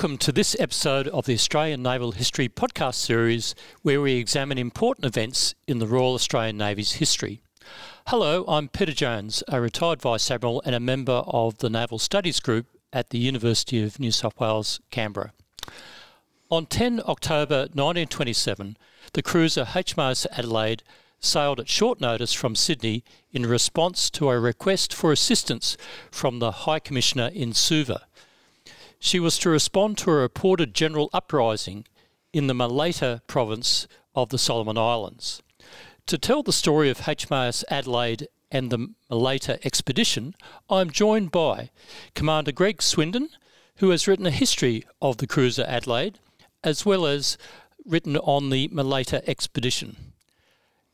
Welcome to this episode of the Australian Naval History podcast series, where we examine important events in the Royal Australian Navy's history. Hello, I'm Peter Jones, a retired Vice Admiral and a member of the Naval Studies Group at the University of New South Wales, Canberra. On 10 October 1927, the cruiser HMAS Adelaide sailed at short notice from Sydney in response to a request for assistance from the High Commissioner in Suva. She was to respond to a reported general uprising in the Malaita province of the Solomon Islands. To tell the story of HMAS Adelaide and the Malaita expedition, I'm joined by Commander Greg Swindon, who has written a history of the cruiser Adelaide, as well as written on the Malaita expedition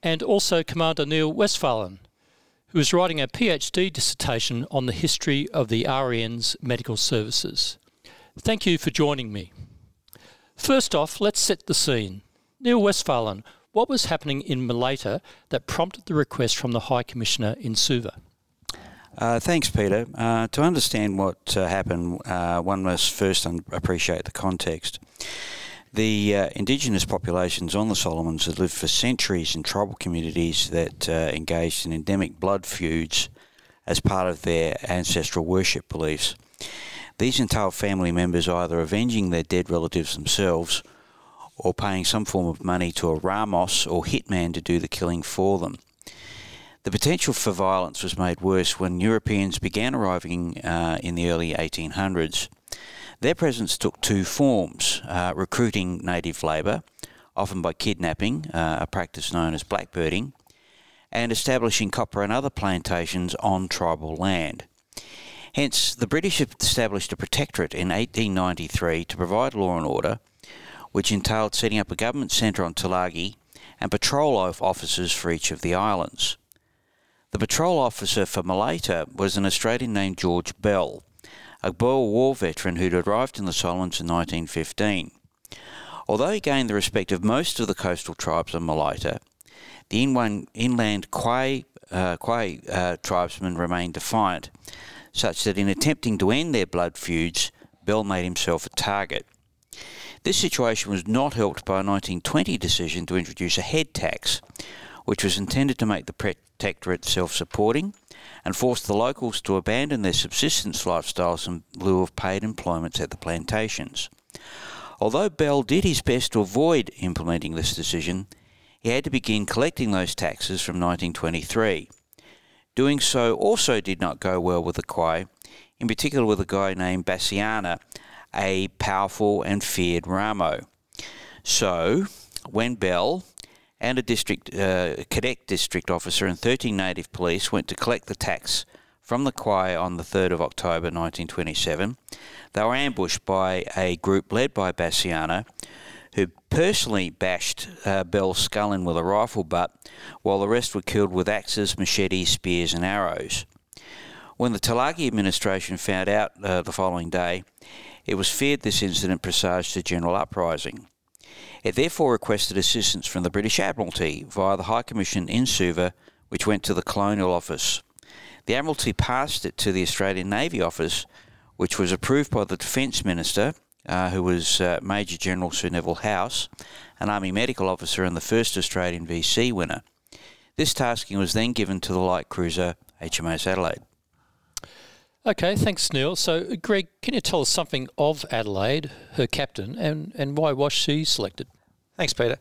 and also Commander Neil Westphalen, who is writing a PhD dissertation on the history of the RAN's medical services. Thank you for joining me. First off, let's set the scene. Neil Westphalen, what was happening in Malaita that prompted the request from the High Commissioner in Suva? Uh, thanks, Peter. Uh, to understand what uh, happened, uh, one must first un- appreciate the context. The uh, indigenous populations on the Solomons had lived for centuries in tribal communities that uh, engaged in endemic blood feuds as part of their ancestral worship beliefs. These entailed family members either avenging their dead relatives themselves or paying some form of money to a Ramos or hitman to do the killing for them. The potential for violence was made worse when Europeans began arriving uh, in the early 1800s. Their presence took two forms uh, recruiting native labour, often by kidnapping, uh, a practice known as blackbirding, and establishing copra and other plantations on tribal land. Hence, the British established a protectorate in 1893 to provide law and order, which entailed setting up a government centre on Tulagi and patrol officers for each of the islands. The patrol officer for Malaita was an Australian named George Bell, a Boer War veteran who'd arrived in the Solomons in 1915. Although he gained the respect of most of the coastal tribes of Malaita, the inland, inland Kwai, uh, Kwai uh, tribesmen remained defiant, such that in attempting to end their blood feuds, Bell made himself a target. This situation was not helped by a 1920 decision to introduce a head tax, which was intended to make the protectorate self supporting and forced the locals to abandon their subsistence lifestyles in lieu of paid employments at the plantations. Although Bell did his best to avoid implementing this decision, he had to begin collecting those taxes from 1923. Doing so also did not go well with the Kwai, in particular with a guy named Basiana, a powerful and feared Ramo. So, when Bell, and a district uh, cadet district officer and 13 native police went to collect the tax from the Kwai on the 3rd of October 1927. They were ambushed by a group led by Basiana, who personally bashed uh, Bell's skull in with a rifle butt, while the rest were killed with axes, machetes, spears, and arrows. When the Tulagi administration found out uh, the following day, it was feared this incident presaged a general uprising. It therefore requested assistance from the British Admiralty via the High Commission in Suva, which went to the Colonial Office. The Admiralty passed it to the Australian Navy Office, which was approved by the Defence Minister, uh, who was uh, Major General Sir Neville Howse, an Army Medical Officer and the first Australian VC winner. This tasking was then given to the light cruiser HMAS Adelaide. Okay, thanks, Neil. So, Greg, can you tell us something of Adelaide, her captain, and, and why was she selected? Thanks, Peter.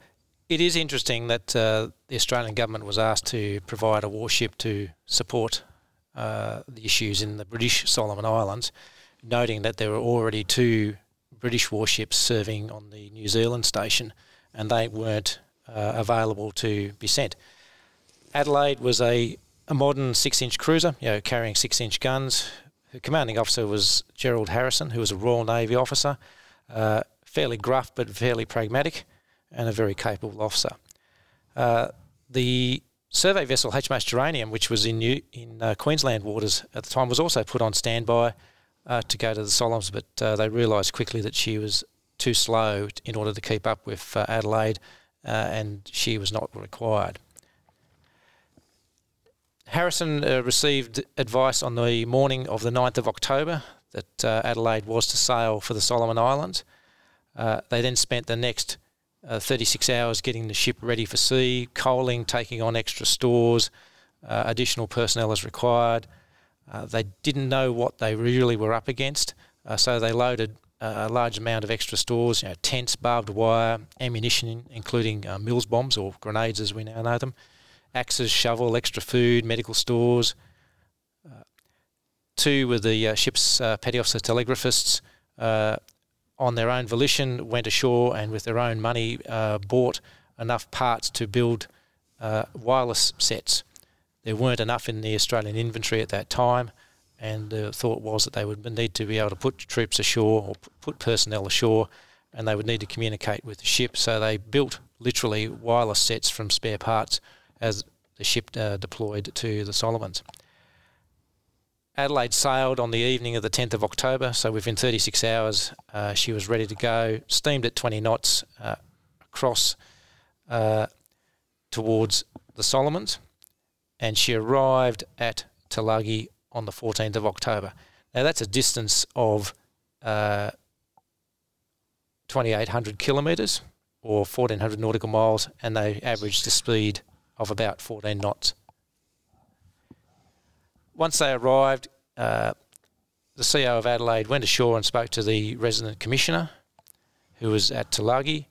It is interesting that uh, the Australian government was asked to provide a warship to support uh, the issues in the British Solomon Islands, noting that there were already two British warships serving on the New Zealand station and they weren't uh, available to be sent. Adelaide was a, a modern six inch cruiser, you know, carrying six inch guns. Her commanding officer was Gerald Harrison, who was a Royal Navy officer, uh, fairly gruff but fairly pragmatic and a very capable officer. Uh, the survey vessel HMAS Geranium, which was in New, in uh, Queensland waters at the time, was also put on standby uh, to go to the Solomons, but uh, they realised quickly that she was too slow in order to keep up with uh, Adelaide, uh, and she was not required. Harrison uh, received advice on the morning of the 9th of October that uh, Adelaide was to sail for the Solomon Islands. They then spent the next uh, 36 hours getting the ship ready for sea, coaling, taking on extra stores, additional personnel as required. Uh, they didn't know what they really were up against, uh, so they loaded a large amount of extra stores, you know, tents, barbed wire, ammunition, including uh, Mills bombs or grenades as we now know them, axes, shovel, extra food, medical stores. Uh, two were the uh, ship's uh, petty officer telegraphists uh, on their own volition went ashore and with their own money uh, bought enough parts to build wireless sets. There weren't enough in the Australian inventory at that time and the thought was that they would need to be able to put troops ashore or put personnel ashore, and they would need to communicate with the ship. So they built literally wireless sets from spare parts as the ship uh, deployed to the Solomons. Adelaide sailed on the evening of the 10th of October, so within 36 hours uh, she was ready to go, steamed at 20 knots uh, across uh, towards the Solomons, and she arrived at Tulagi on the 14th of October. Now that's a distance of uh, 2,800 kilometres or 1,400 nautical miles, and they averaged a speed of about 14 knots. Once they arrived, uh, the CEO of Adelaide went ashore and spoke to the resident commissioner, who was at Tulagi,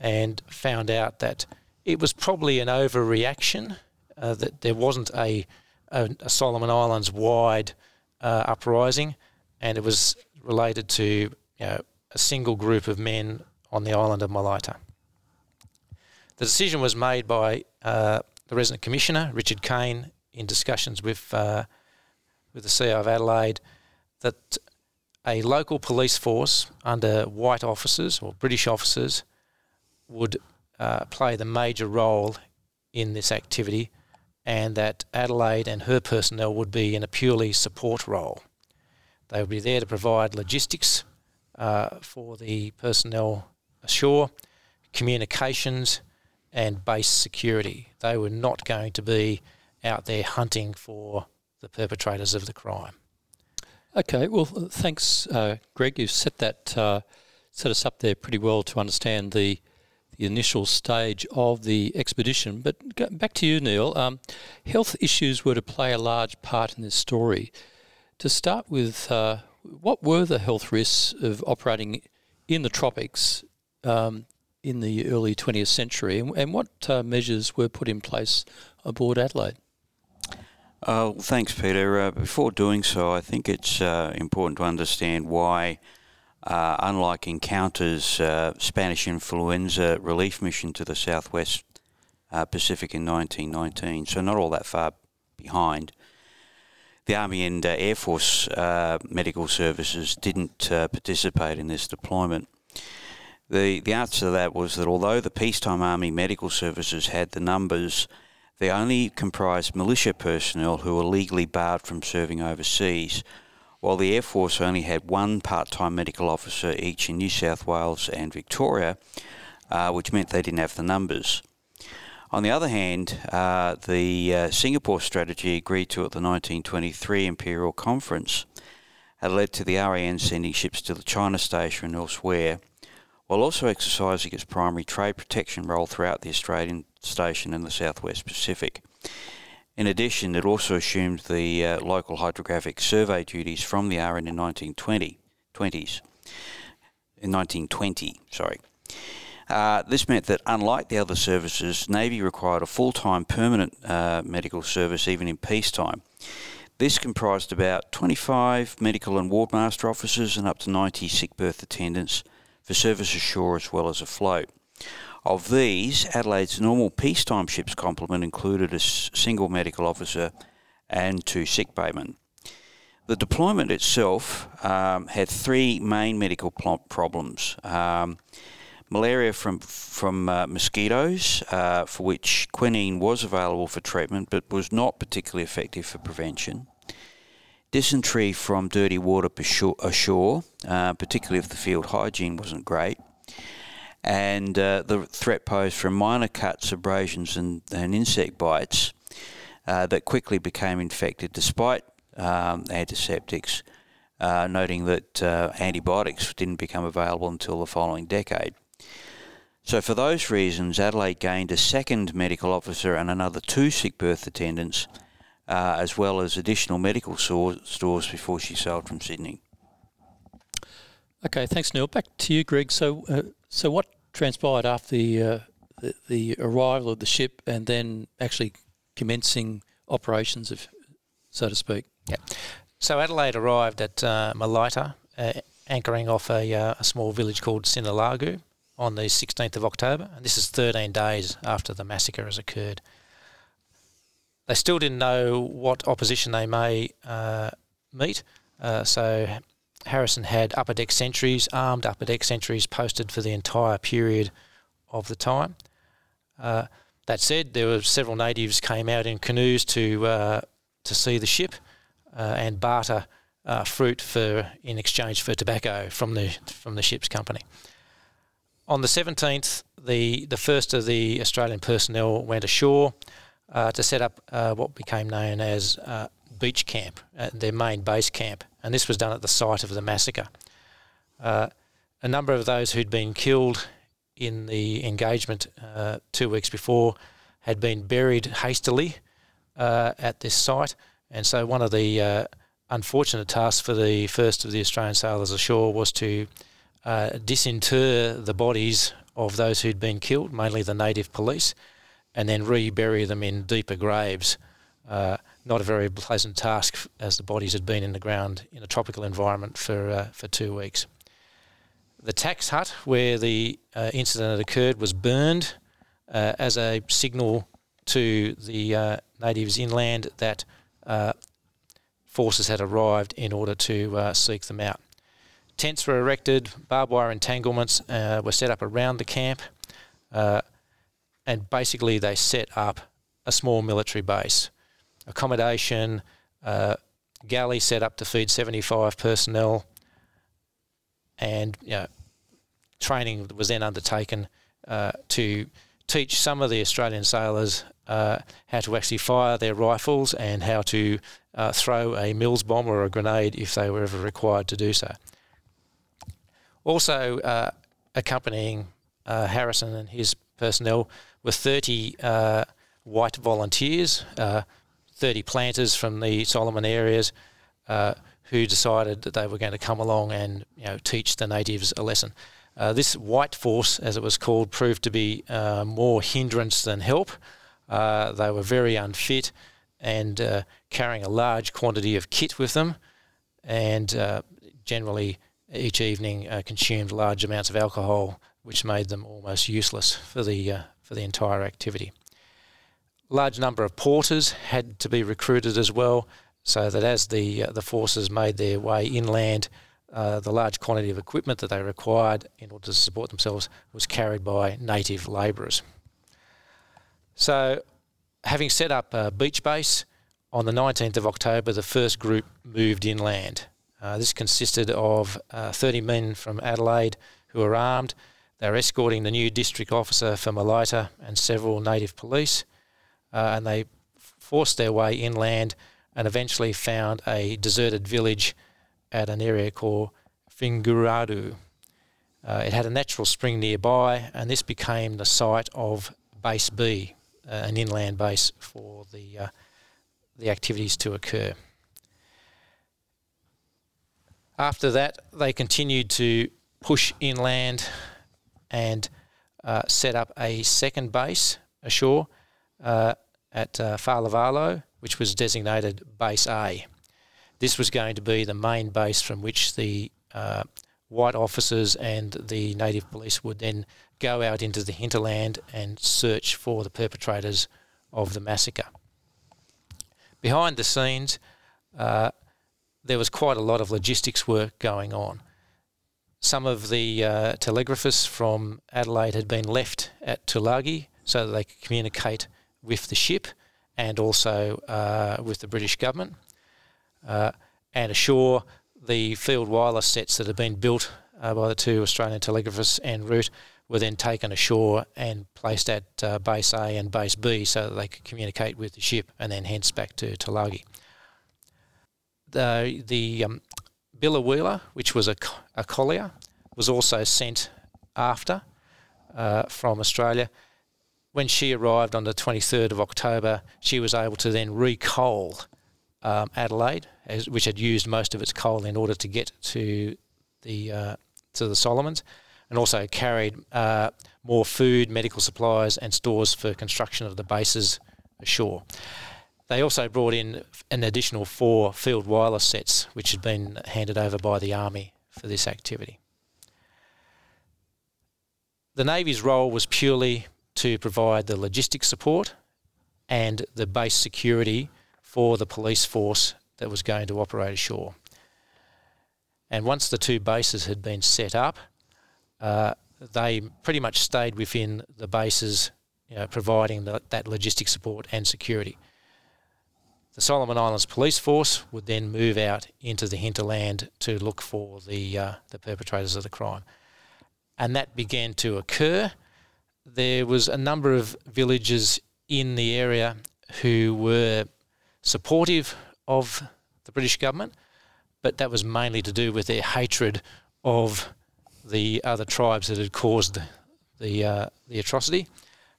and found out that it was probably an overreaction, uh, that there wasn't a a, a Solomon Islands wide uh, uprising, and it was related to you know, a single group of men on the island of Malaita. The decision was made by uh, the resident commissioner, Richard Kane, in discussions with, uh, with the CEO of Adelaide, that a local police force under white officers or British officers would uh, play the major role in this activity and that Adelaide and her personnel would be in a purely support role. They would be there to provide logistics uh, for the personnel ashore, communications, and base security. They were not going to be out there hunting for the perpetrators of the crime. Okay, well, thanks, uh, Greg. You've set that uh, set us up there pretty well to understand the the initial stage of the expedition. But back to you, Neil. Um, health issues were to play a large part in this story. To start with, uh, what were the health risks of operating in the tropics um, in the early 20th century, and, and what uh, measures were put in place aboard Adelaide? Uh, thanks, Peter. Uh, before doing so, I think it's uh, important to understand why uh, unlike Encounter's uh, Spanish influenza relief mission to the southwest uh, Pacific in 1919, so not all that far behind. The Army and uh, Air Force uh, medical services didn't uh, participate in this deployment. The, the answer to that was that although the peacetime Army medical services had the numbers, they only comprised militia personnel who were legally barred from serving overseas while the Air Force only had one part time medical officer each in New South Wales and Victoria, uh, which meant they didn't have the numbers. On the other hand, uh, the uh, Singapore strategy agreed to at the 1923 Imperial Conference had led to the RAN sending ships to the China Station and elsewhere, while also exercising its primary trade protection role throughout the Australian station and the Southwest Pacific. In addition, it also assumed the uh, local hydrographic survey duties from the RN in 1920, 20s, in 1920, sorry. Uh, this meant that, unlike the other services, Navy required a full time permanent uh, medical service even in peacetime. This comprised about 25 medical and wardmaster officers and up to 90 sick berth attendants for service ashore as well as afloat. Of these, Adelaide's normal peacetime ships complement included a single medical officer and two sick baymen. The deployment itself um, had three main medical problems. Um, malaria from from uh, mosquitoes, uh, for which quinine was available for treatment but was not particularly effective for prevention. Dysentery from dirty water ashore, uh, particularly if the field hygiene wasn't great and uh, the threat posed from minor cuts, abrasions, and, and insect bites uh, that quickly became infected despite um, antiseptics. uh, noting that uh, antibiotics didn't become available until the following decade. So, for those reasons, Adelaide gained a second medical officer and another two sick berth attendants, uh, as well as additional medical stores before she sailed from Sydney. Okay, thanks, Neil. Back to you, Greg. So, uh, so what transpired after the, uh, the, the arrival of the ship and then actually commencing operations, of, so to speak? Yeah. So Adelaide arrived at uh, Malaita, uh, anchoring off a, uh, a, small village called Sinalagu on the 16th of October, and this is 13 days after the massacre has occurred. They still didn't know what opposition they may uh, meet, uh, so Harrison had upper deck sentries, armed upper deck sentries, posted for the entire period of the time. Uh, that said, there were several natives came out in canoes to uh, to see the ship uh, and barter uh, fruit for in exchange for tobacco from the from the ship's company. On the 17th, the the first of the Australian personnel went ashore uh, to set up uh, what became known as beach camp, their main base camp, and this was done at the site of the massacre. Uh, a number of those who'd been killed in the engagement uh, two weeks before had been buried hastily uh, at this site, and so one of the uh, unfortunate tasks for the first of the Australian sailors ashore was to uh, disinter the bodies of those who'd been killed, mainly the native police, and then rebury them in deeper graves. Uh, not a very pleasant task as the bodies had been in the ground in a tropical environment for, uh, for two weeks. The tax hut where the uh, incident had occurred was burned uh, as a signal to the uh, natives inland that uh, forces had arrived in order to uh, seek them out. Tents were erected, barbed wire entanglements were set up around the camp, and basically they set up a small military base accommodation, uh, galley set up to feed 75 personnel, and you know, training was then undertaken uh, to teach some of the Australian sailors uh, how to actually fire their rifles and how to uh, throw a Mills bomb or a grenade if they were ever required to do so. Also, uh, accompanying uh, Harrison and his personnel were 30 uh, white volunteers, 30 planters from the Solomon areas uh, who decided that they were going to come along and you know teach the natives a lesson. Uh, this white force, as it was called, proved to be uh, more hindrance than help. Uh, they were very unfit and uh, carrying a large quantity of kit with them, and uh, generally each evening consumed large amounts of alcohol, which made them almost useless for the for the entire activity large number of porters had to be recruited as well, so that as the uh, the forces made their way inland, uh, the large quantity of equipment that they required in order to support themselves was carried by native labourers. So, having set up a beach base on the 19th of October, the first group moved inland. Uh, this consisted of uh, 30 men from Adelaide who were armed. They were escorting the new district officer from Malaita and several native police uh, and they forced their way inland and eventually found a deserted village at an area called Finguradu. Uh, it had a natural spring nearby, and this became the site of Base B, uh, an inland base for the uh, the activities to occur. After that, they continued to push inland and uh, set up a second base ashore uh, at uh, Falavalo, which was designated Base A. This was going to be the main base from which the uh, white officers and the native police would then go out into the hinterland and search for the perpetrators of the massacre. Behind the scenes, uh, there was quite a lot of logistics work going on. Some of the uh, telegraphists from Adelaide had been left at Tulagi so that they could communicate with the ship and also uh, with the British government. Uh, and ashore, the field wireless sets that had been built uh, by the two Australian telegraphists en route were then taken ashore and placed at uh, base A and base B so that they could communicate with the ship and then hence back to Tulagi. The, the um, Biloela, which was a, a collier, was also sent after uh, from Australia. When she arrived on the 23rd of October, she was able to then recoal um, Adelaide, as, which had used most of its coal in order to get to the uh, to the Solomons, and also carried uh, more food, medical supplies, and stores for construction of the bases ashore. They also brought in an additional four field wireless sets, which had been handed over by the Army for this activity. The Navy's role was purely to provide the logistics support and the base security for the police force that was going to operate ashore. And once the two bases had been set up, uh, they pretty much stayed within the bases, you know, providing the, that logistic support and security. The Solomon Islands Police Force would then move out into the hinterland to look for the uh, the perpetrators of the crime, and that began to occur. There was a number of villages in the area who were supportive of the British government, but that was mainly to do with their hatred of the other tribes that had caused the uh, the atrocity,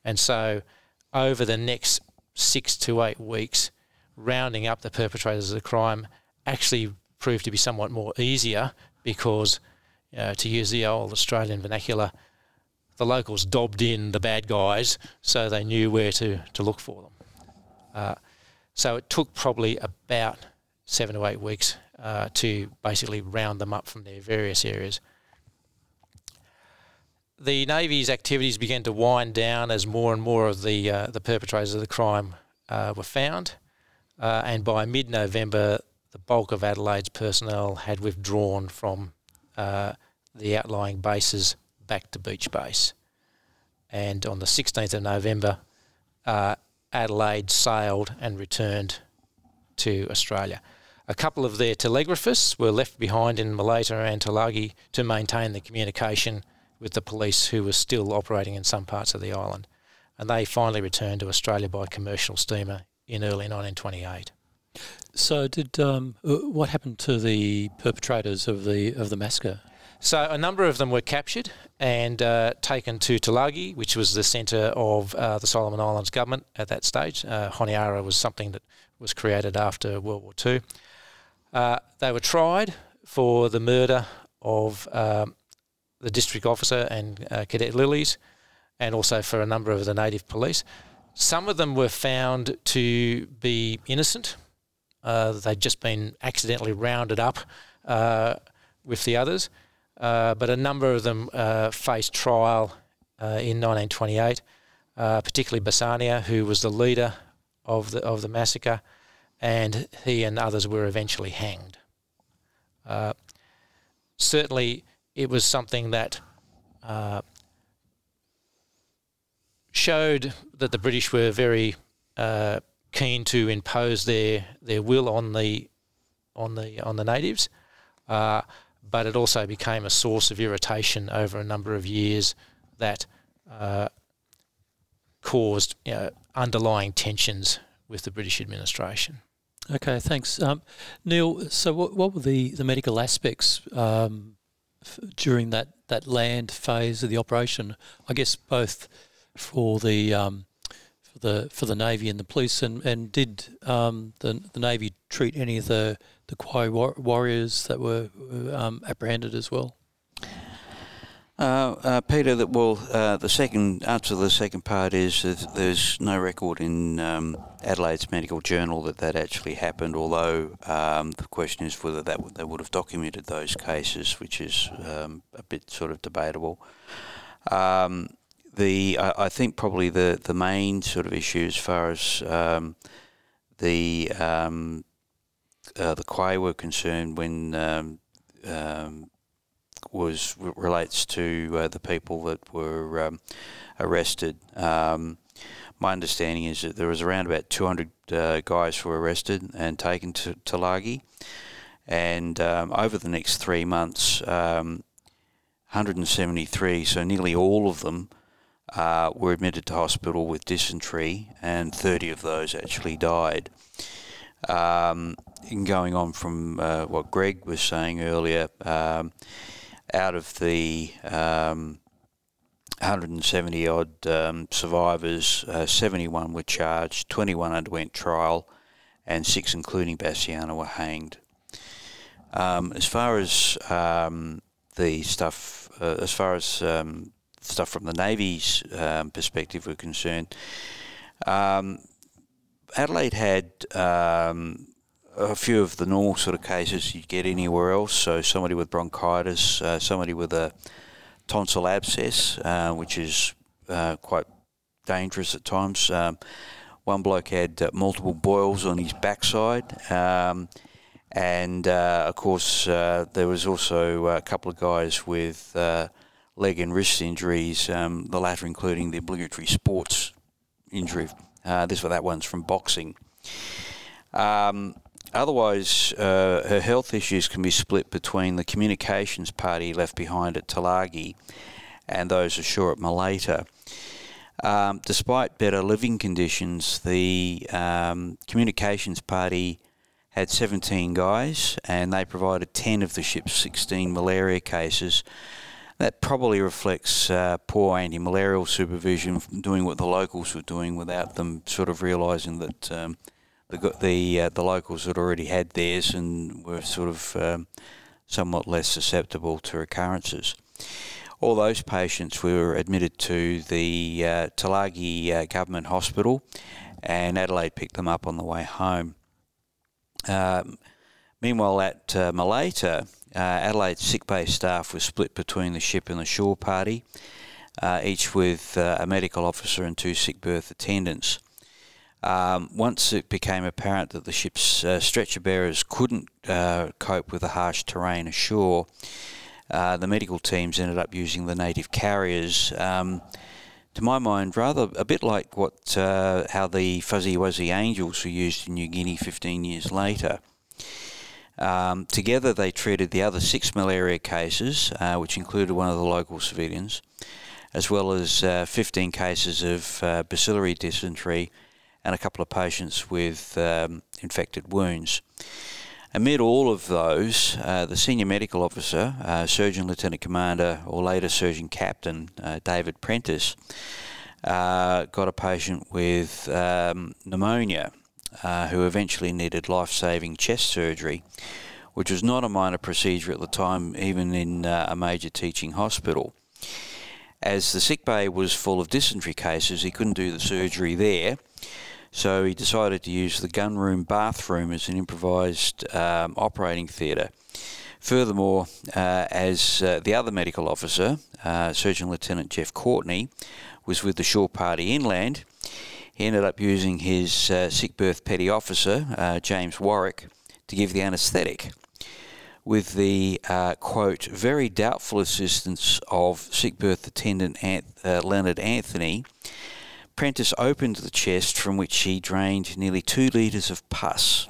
and so over the next six to eight weeks, rounding up the perpetrators of the crime actually proved to be somewhat more easier because, uh, to use the old Australian vernacular, the locals dobbed in the bad guys so they knew where to, to look for them. Uh, so it took probably about seven to eight weeks uh, to basically round them up from their various areas. The Navy's activities began to wind down as more and more of the uh, the perpetrators of the crime uh, were found, uh, and by mid-November, the bulk of Adelaide's personnel had withdrawn from uh, the outlying bases back to Beach Base. And on the 16th of November, uh, Adelaide sailed and returned to Australia. A couple of their telegraphists were left behind in Malaita and Tulagi to maintain the communication with the police who were still operating in some parts of the island. And they finally returned to Australia by commercial steamer in early 1928. So, did um, uh, what happened to the perpetrators of the of the massacre? So, a number of them were captured and uh, taken to Tulagi, which was the centre of uh, the Solomon Islands government at that stage. Uh, Honiara was something that was created after World War II. Uh, they were tried for the murder of um, the district officer and uh, Cadet Lillies, and also for a number of the native police. Some of them were found to be innocent. Uh, they'd just been accidentally rounded up with the others, but a number of them uh, faced trial uh, in 1928, uh, particularly Basania, who was the leader of the of the massacre, and he and others were eventually hanged. certainly, it was something that showed that the British were very uh, keen to impose their their will on the on the on the natives, uh, but it also became a source of irritation over a number of years that uh, caused you know, underlying tensions with the British administration. Okay, thanks, um, Neil. So, what, what were the, the medical aspects um, f- during that, that land phase of the operation? I guess both for the um, for the for the navy and the police, and and did um, the the navy treat any of the the Kwai war- warriors that were um, apprehended as well? Uh, uh, Peter, that well, uh, the second answer to the second part is that there's no record in um, Adelaide's medical journal that that actually happened. Although um, the question is whether that w- they would have documented those cases, which is um, a bit sort of debatable. Um, the I, I, think probably the, the main sort of issue as far as um, the um, uh, the Kwai were concerned when um, um was relates to uh, the people that were um, arrested. Um, my understanding is that there was around about 200 uh, guys who were arrested and taken to Tulagi, and over the next three months. 173, so nearly all of them uh, were admitted to hospital with dysentery, and 30 of those actually died. Um, going on from uh, what Greg was saying earlier, um, out of the um, 170 odd um, survivors, uh, 71 were charged, 21 underwent trial, and six, including Basiana, were hanged. Um, as far as um, the stuff, uh, as far as um, stuff from the Navy's perspective were concerned, Adelaide had um, a few of the normal sort of cases you'd get anywhere else. So somebody with bronchitis, uh, somebody with a tonsil abscess, uh, which is uh, quite dangerous at times. Um, one bloke had uh, multiple boils on his backside. Um, and uh, of course, uh, there was also a couple of guys with leg and wrist injuries, um, the latter including the obligatory sports injury. this that one's from boxing. Um, Otherwise, uh, her health issues can be split between the communications party left behind at Tulagi and those ashore at Malaita. Um, despite better living conditions, the um, communications party had 17 guys and they provided 10 of the ship's 16 malaria cases. That probably reflects uh, poor anti malarial supervision, doing what the locals were doing without them sort of realising that. Um, the the uh, the locals had already had theirs and were sort of um, somewhat less susceptible to recurrences. All those patients were admitted to the uh, Tulagi uh, Government Hospital, and Adelaide picked them up on the way home. Um, meanwhile, at uh, Malaita, uh, Adelaide's sick bay staff was split between the ship and the shore party, uh, each with uh, a medical officer and two sick berth attendants. Um, once it became apparent that the ship's uh, stretcher bearers couldn't uh, cope with the harsh terrain ashore, uh, the medical teams ended up using the native carriers. Um, to my mind, rather a bit like what uh, how the Fuzzy Wuzzy Angels were used in New Guinea 15 years later. Um, together, they treated the other six malaria cases, uh, which included one of the local civilians, as well as uh, 15 cases of bacillary dysentery and a couple of patients with um, infected wounds. Amid all of those, uh, the senior medical officer, uh, Surgeon Lieutenant Commander, or later Surgeon Captain uh, David Prentice, uh, got a patient with um, pneumonia uh, who eventually needed life saving chest surgery, which was not a minor procedure at the time, even in uh, a major teaching hospital. As the sick bay was full of dysentery cases, he couldn't do the surgery there. So he decided to use the gunroom bathroom as an improvised um, operating theatre. Furthermore, uh, as uh, the other medical officer, uh, Surgeon Lieutenant Jeff Courtney, was with the shore party inland, he ended up using his uh, sick berth petty officer, uh, James Warwick, to give the anaesthetic. With the uh, quote, very doubtful assistance of sick berth attendant Leonard Anthony, Prentice opened the chest from which he drained nearly two litres of pus.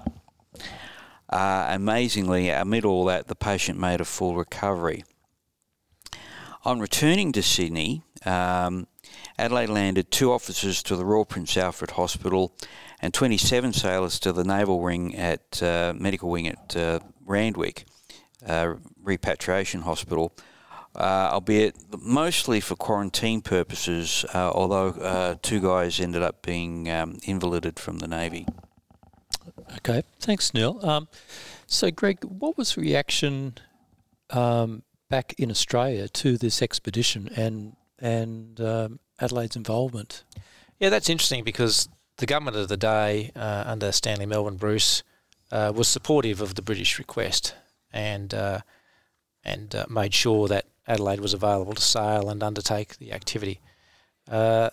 Uh, amazingly, amid all that, the patient made a full recovery. On returning to Sydney, um, Adelaide landed two officers to the Royal Prince Alfred Hospital and 27 sailors to the Naval Wing at uh, Medical Wing at uh, Randwick uh, Repatriation Hospital uh, albeit mostly for quarantine purposes, uh, although uh, two guys ended up being um, invalided from the Navy. Okay, thanks, Neil. Um, so, Greg, what was the reaction um, back in Australia to this expedition and and um, Adelaide's involvement? Yeah, that's interesting because the government of the day, uh, under Stanley Melvin Bruce, uh, was supportive of the British request and uh, and made sure that Adelaide was available to sail and undertake the activity. Uh,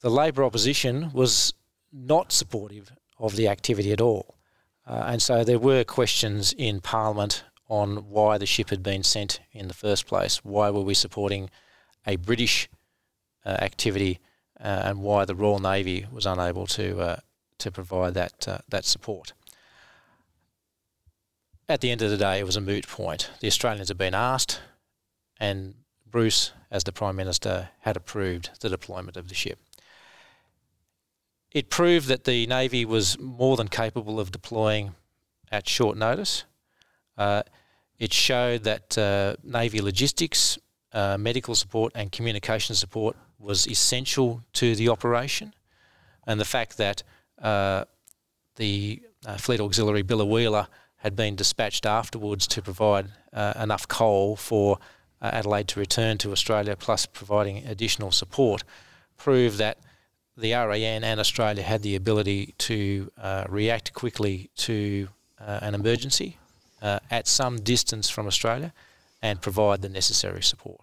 the Labor opposition was not supportive of the activity at all. Uh, and so there were questions in Parliament on why the ship had been sent in the first place. Why were we supporting a British uh, activity uh, and why the Royal Navy was unable to, uh, to provide that, uh, that support? At the end of the day, it was a moot point. The Australians had been asked, and Bruce, as the Prime Minister, had approved the deployment of the ship. it proved that the Navy was more than capable of deploying at short notice. Uh, it showed that uh, Navy logistics, uh, medical support, and communication support was essential to the operation, and the fact that uh, the uh, Fleet Auxiliary Biloela had been dispatched afterwards to provide uh, enough coal for Adelaide to return to Australia, plus providing additional support, proved that the RAN and Australia had the ability to uh, react quickly to uh, an emergency uh, at some distance from Australia and provide the necessary support.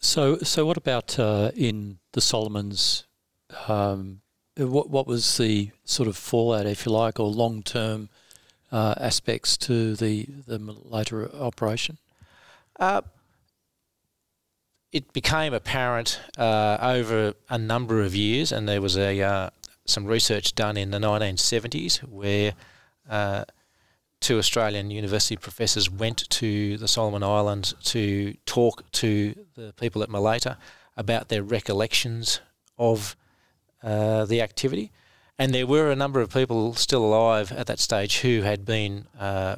So, so what about uh, in the Solomons? Um, what what was the sort of fallout, if you like, or long term uh, aspects to the the later operation? Uh, it became apparent uh, over a number of years, and there was a uh, some research done in the 1970s where uh, two Australian university professors went to the Solomon Islands to talk to the people at Malaita about their recollections of uh, the activity. And there were a number of people still alive at that stage who had been uh,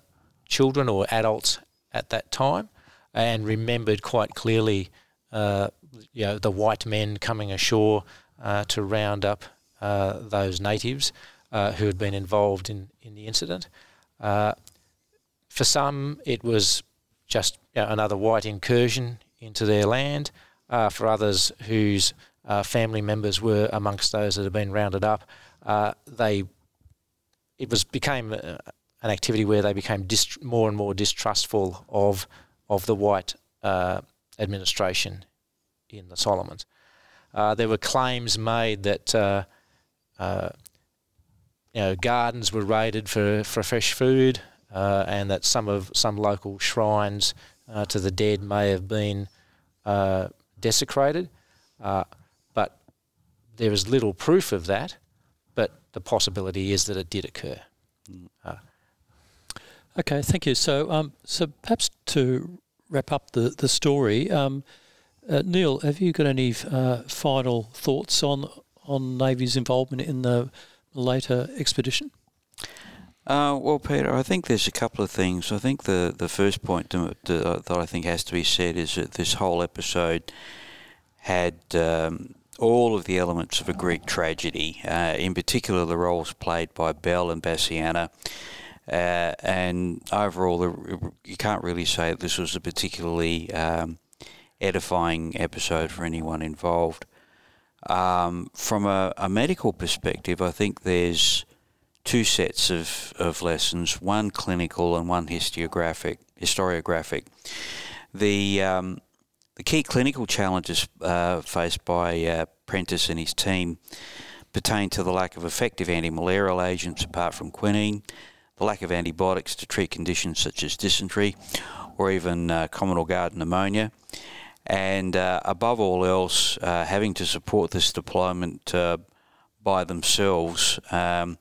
children or adults at that time and remembered quite clearly uh, you know, the white men coming ashore uh, to round up uh, those natives uh, who had been involved in, in the incident. Uh, for some, it was just you know, another white incursion into their land. for others whose family members were amongst those that had been rounded up, they it was became an activity where they became dist- more and more distrustful of of the white uh, administration in the Solomons. Uh, there were claims made that uh, uh, you know gardens were raided for, for fresh food, uh, and that some of some local shrines uh, to the dead may have been uh, desecrated. but there is little proof of that. But the possibility is that it did occur. Mm. Okay, thank you. So, um, so perhaps to wrap up the the story. Um, uh, Neil, have you got any uh, final thoughts on on Navy's involvement in the later expedition? Uh, well, Peter, I think there's a couple of things. I think the, the first point to, to, that I think has to be said is that this whole episode had um, all of the elements of a Greek tragedy, uh, in particular the roles played by Bell and Basiana. Uh, and overall, you can't really say that this was a particularly um, edifying episode for anyone involved. Um, from a, a, medical perspective, I think there's two sets of, of lessons, one clinical and one historiographic. historiographic. The, um, the key clinical challenges uh, faced by uh, Prentice and his team pertain to the lack of effective anti-malarial agents apart from quinine, the lack of antibiotics to treat conditions such as dysentery or even uh, common or garden pneumonia, and uh, above all else, uh, having to support this deployment uh, by themselves, um,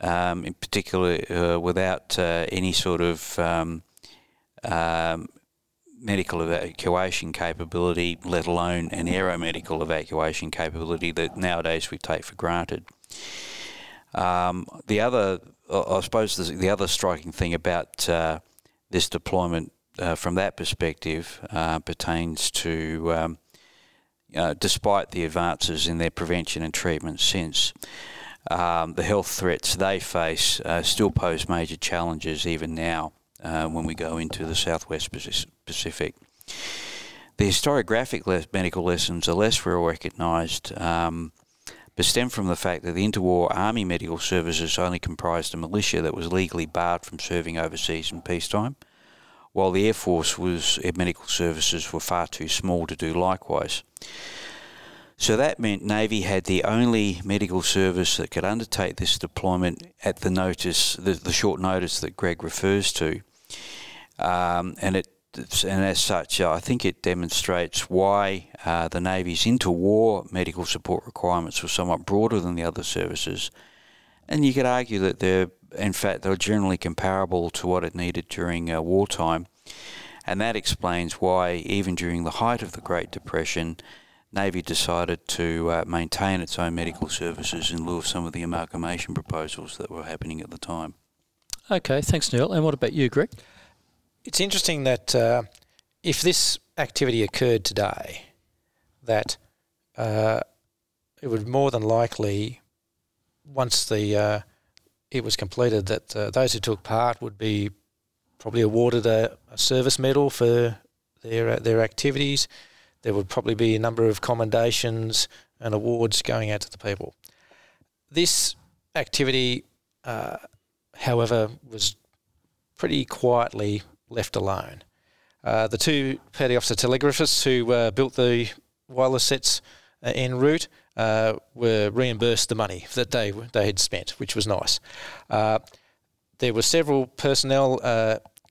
um, in particular uh, without uh, any sort of um, um, medical evacuation capability, let alone an aeromedical evacuation capability that nowadays we take for granted. Um, the other, I suppose, the other striking thing about uh, this deployment uh, from that perspective uh, pertains to, um, despite the advances in their prevention and treatment since, um, the health threats they face uh, still pose major challenges even now uh, when we go into the southwest Pacific. The historiographic le- medical lessons are less well recognised. Um, but stem from the fact that the interwar Army Medical Services only comprised a militia that was legally barred from serving overseas in peacetime while the Air Force was medical services were far too small to do likewise. So that meant Navy had the only medical service that could undertake this deployment at the notice, the, the short notice that Greg refers to, um, and it and as such, I think it demonstrates why uh, the Navy's interwar medical support requirements were somewhat broader than the other services. And you could argue that they're in fact, they're generally comparable to what it needed during uh, wartime. And that explains why, even during the height of the Great Depression, Navy decided to uh, maintain its own medical services in lieu of some of the amalgamation proposals that were happening at the time. Okay, thanks, Neil. And what about you, Greg? It's interesting that uh, if this activity occurred today, that uh, it would more than likely, once the uh, it was completed, that uh, those who took part would be probably awarded a, a service medal for their their activities. There would probably be a number of commendations and awards going out to the people. This activity, uh, however, was pretty quietly left alone. Uh, the two petty officer telegraphists who uh, built the wireless sets uh, en route uh, were reimbursed the money that they they had spent, which was nice. Uh, there were several personnel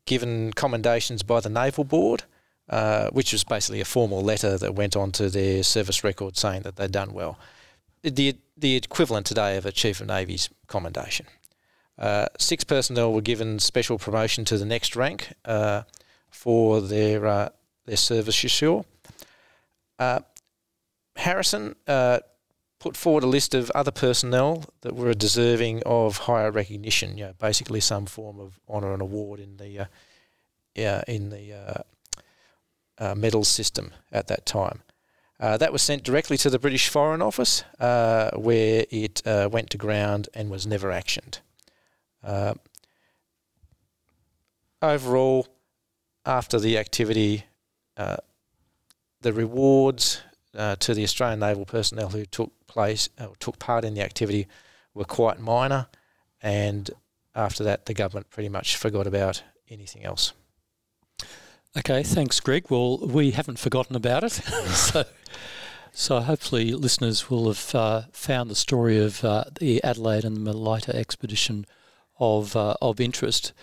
given commendations by the Naval Board, which was basically a formal letter that went on to their service record saying that they'd done well. The the equivalent today of a Chief of Navy's commendation. Six personnel were given special promotion to the next rank for their uh, their service ashore. Uh, Harrison uh, put forward a list of other personnel that were deserving of higher recognition. You know, basically some form of honour and award in the uh, in the uh, uh, medal system at that time. that was sent directly to the British Foreign Office, where it went to ground and was never actioned. Overall, after the activity, uh, the rewards uh, to the Australian naval personnel who took place uh, took part in the activity were quite minor, and after that, the government pretty much forgot about anything else. Okay, thanks, Greg. Well, we haven't forgotten about it, so so hopefully listeners will have uh, found the story of uh, the Adelaide and the Malaita expedition of uh, of interest.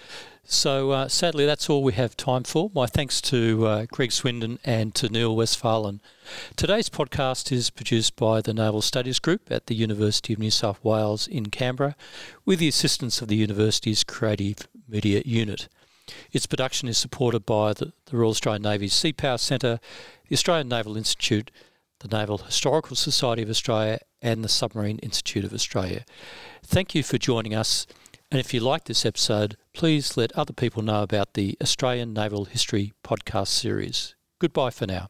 So uh, sadly, that's all we have time for. My thanks to uh, Greg Swindon and to Neil Westphalen. Today's podcast is produced by the Naval Studies Group at the University of New South Wales in Canberra, with the assistance of the university's Creative Media Unit. Its production is supported by the, the Royal Australian Navy's Sea Power Centre, the Australian Naval Institute, the Naval Historical Society of Australia, and the Submarine Institute of Australia. Thank you for joining us. And if you like this episode, please let other people know about the Australian Naval History podcast series. Goodbye for now.